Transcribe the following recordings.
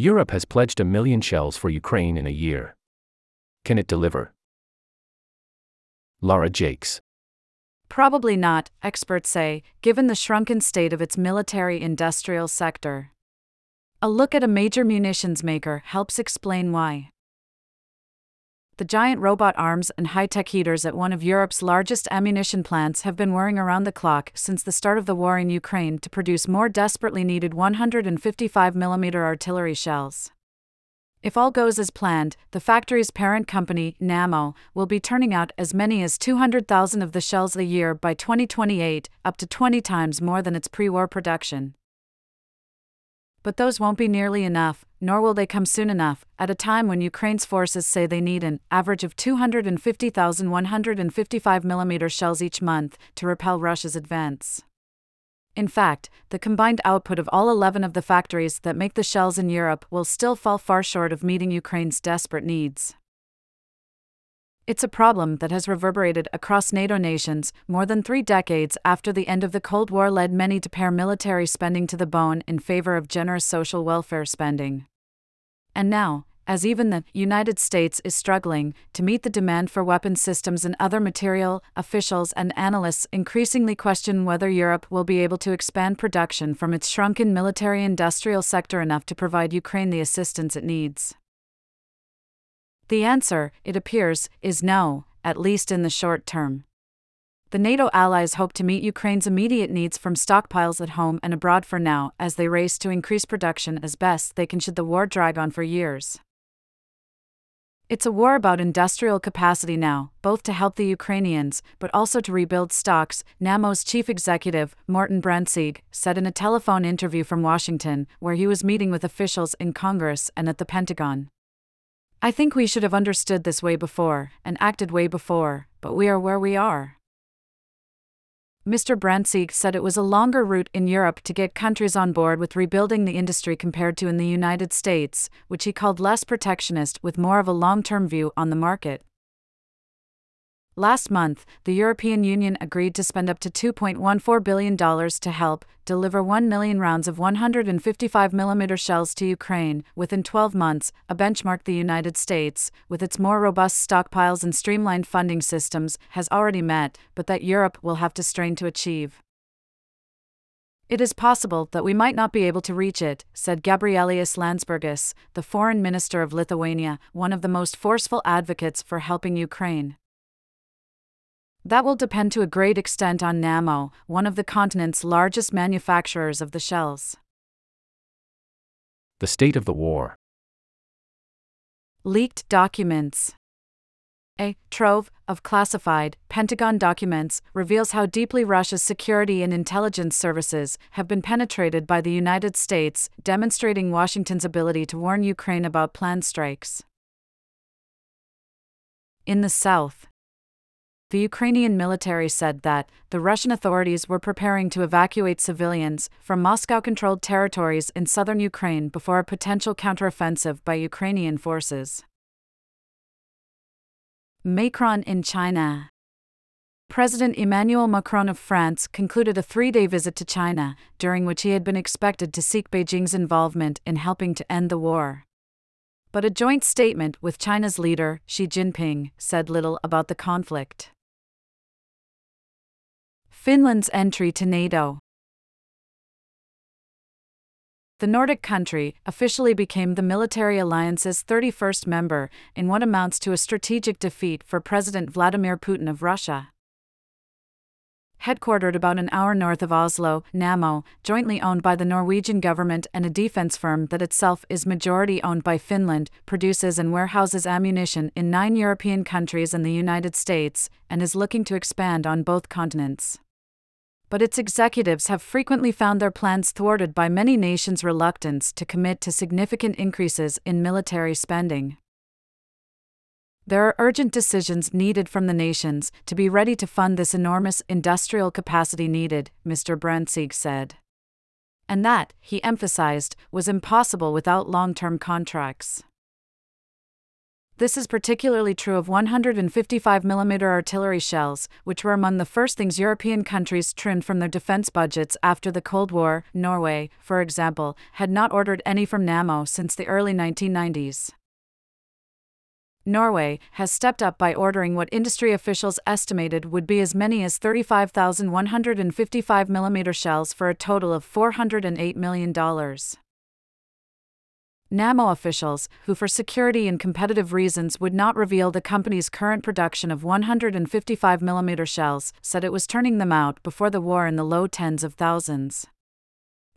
Europe has pledged a million shells for Ukraine in a year. Can it deliver? Lara Jakes. Probably not, experts say, given the shrunken state of its military industrial sector. A look at a major munitions maker helps explain why. The giant robot arms and high tech heaters at one of Europe's largest ammunition plants have been whirring around the clock since the start of the war in Ukraine to produce more desperately needed 155mm artillery shells. If all goes as planned, the factory's parent company, Nammo, will be turning out as many as 200,000 of the shells a year by 2028, up to 20 times more than its pre war production. But those won't be nearly enough, nor will they come soon enough, at a time when Ukraine's forces say they need an average of 250,000 155mm shells each month to repel Russia's advance. In fact, the combined output of all 11 of the factories that make the shells in Europe will still fall far short of meeting Ukraine's desperate needs. It's a problem that has reverberated across NATO nations more than three decades after the end of the Cold War led many to pare military spending to the bone in favor of generous social welfare spending. And now, as even the United States is struggling to meet the demand for weapon systems and other material, officials and analysts increasingly question whether Europe will be able to expand production from its shrunken military industrial sector enough to provide Ukraine the assistance it needs. The answer, it appears, is no, at least in the short term. The NATO allies hope to meet Ukraine's immediate needs from stockpiles at home and abroad for now, as they race to increase production as best they can should the war drag on for years. It's a war about industrial capacity now, both to help the Ukrainians, but also to rebuild stocks, Nammo's chief executive, Morten Brandtzæg, said in a telephone interview from Washington, where he was meeting with officials in Congress and at the Pentagon. I think we should have understood this way before, and acted way before, but we are where we are. Mr. Brandtzæg said it was a longer route in Europe to get countries on board with rebuilding the industry compared to in the United States, which he called less protectionist with more of a long term view on the market. Last month, the European Union agreed to spend up to $2.14 billion to help deliver 1 million rounds of 155mm shells to Ukraine within 12 months, a benchmark the United States, with its more robust stockpiles and streamlined funding systems, has already met, but that Europe will have to strain to achieve. It is possible that we might not be able to reach it, said Gabrielius Landsbergis, the foreign minister of Lithuania, one of the most forceful advocates for helping Ukraine. That will depend to a great extent on Nammo, one of the continent's largest manufacturers of the shells. The state of the war. Leaked documents. A trove of classified Pentagon documents reveals how deeply Russia's security and intelligence services have been penetrated by the United States, demonstrating Washington's ability to warn Ukraine about planned strikes. In the south, the Ukrainian military said that the Russian authorities were preparing to evacuate civilians from Moscow controlled territories in southern Ukraine before a potential counteroffensive by Ukrainian forces. Macron in China. President Emmanuel Macron of France concluded a three day visit to China, during which he had been expected to seek Beijing's involvement in helping to end the war. But a joint statement with China's leader, Xi Jinping, said little about the conflict. Finland's entry to NATO. The Nordic country officially became the military alliance's 31st member in what amounts to a strategic defeat for President Vladimir Putin of Russia. Headquartered about an hour north of Oslo, Nammo, jointly owned by the Norwegian government and a defense firm that itself is majority owned by Finland, produces and warehouses ammunition in nine European countries and the United States, and is looking to expand on both continents but its executives have frequently found their plans thwarted by many nations' reluctance to commit to significant increases in military spending. There are urgent decisions needed from the nations to be ready to fund this enormous industrial capacity needed, Mr. Brandtzæg said. And that, he emphasized, was impossible without long term contracts. This is particularly true of 155mm artillery shells, which were among the first things European countries trimmed from their defense budgets after the Cold War. Norway, for example, had not ordered any from Nammo since the early 1990s. Norway has stepped up by ordering what industry officials estimated would be as many as 35,155mm shells for a total of $408 million. Nammo officials, who for security and competitive reasons would not reveal the company's current production of 155mm shells, said it was turning them out before the war in the low tens of thousands.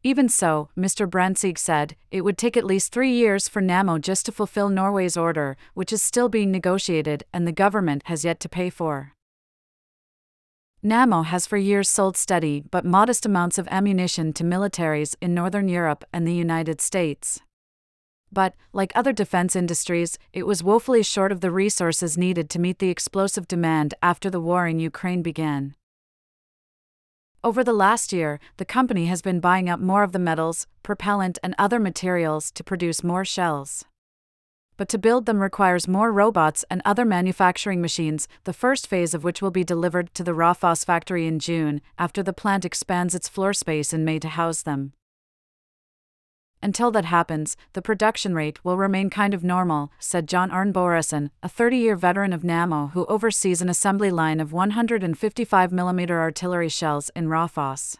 Even so, Mr. Brandtzæg said, it would take at least three years for Nammo just to fulfill Norway's order, which is still being negotiated and the government has yet to pay for. Nammo has for years sold steady but modest amounts of ammunition to militaries in Northern Europe and the United States but, like other defense industries, it was woefully short of the resources needed to meet the explosive demand after the war in Ukraine began. Over the last year, the company has been buying up more of the metals, propellant, and other materials to produce more shells. But to build them requires more robots and other manufacturing machines, the first phase of which will be delivered to the Raufoss factory in June, after the plant expands its floor space in May to house them. Until that happens, the production rate will remain kind of normal, said John Arne Borason, a 30 year veteran of Nammo who oversees an assembly line of 155mm artillery shells in Raufoss.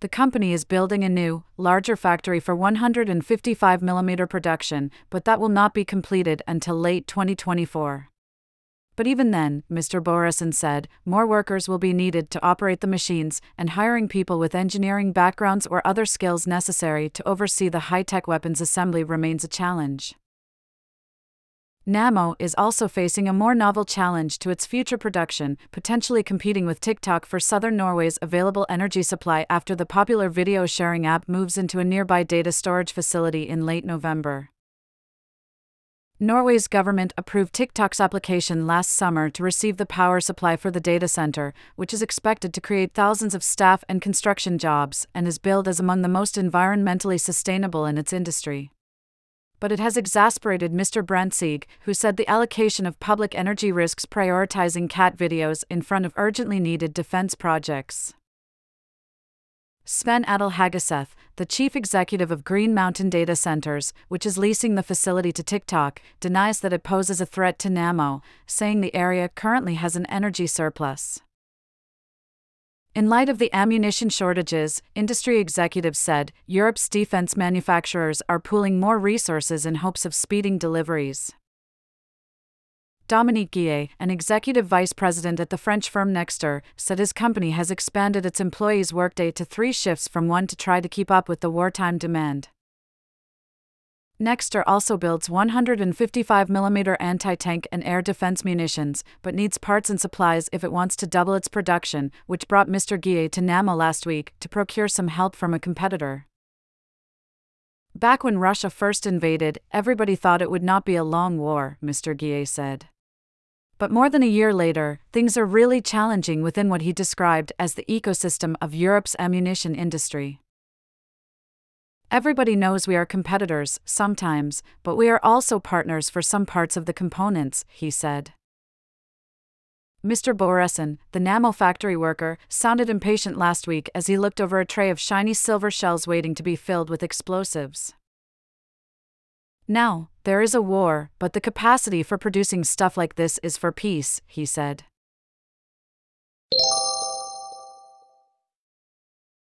The company is building a new, larger factory for 155mm production, but that will not be completed until late 2024. But even then, Mr. Borason said, more workers will be needed to operate the machines, and hiring people with engineering backgrounds or other skills necessary to oversee the high tech weapons assembly remains a challenge. Nammo is also facing a more novel challenge to its future production, potentially competing with TikTok for southern Norway's available energy supply after the popular video sharing app moves into a nearby data storage facility in late November. Norway's government approved TikTok's application last summer to receive the power supply for the data center, which is expected to create thousands of staff and construction jobs and is billed as among the most environmentally sustainable in its industry. But it has exasperated Mr. Brandtzæg, who said the allocation of public energy risks prioritizing cat videos in front of urgently needed defense projects. Svein Atle Hagaseth, the chief executive of Green Mountain Data Centers, which is leasing the facility to TikTok, denies that it poses a threat to Nammo, saying the area currently has an energy surplus. In light of the ammunition shortages, industry executives said Europe's defense manufacturers are pooling more resources in hopes of speeding deliveries. Dominique Guillet, an executive vice president at the French firm Nexter, said his company has expanded its employees' workday to three shifts from one to try to keep up with the wartime demand. Nexter also builds 155mm anti tank and air defense munitions, but needs parts and supplies if it wants to double its production, which brought Mr. Guillet to Nammo last week to procure some help from a competitor. Back when Russia first invaded, everybody thought it would not be a long war, Mr. Guillet said. But more than a year later, things are really challenging within what he described as the ecosystem of Europe's ammunition industry. Everybody knows we are competitors, sometimes, but we are also partners for some parts of the components, he said. Mr. Borason, the Nammo factory worker, sounded impatient last week as he looked over a tray of shiny silver shells waiting to be filled with explosives. Now, there is a war, but the capacity for producing stuff like this is for peace, he said.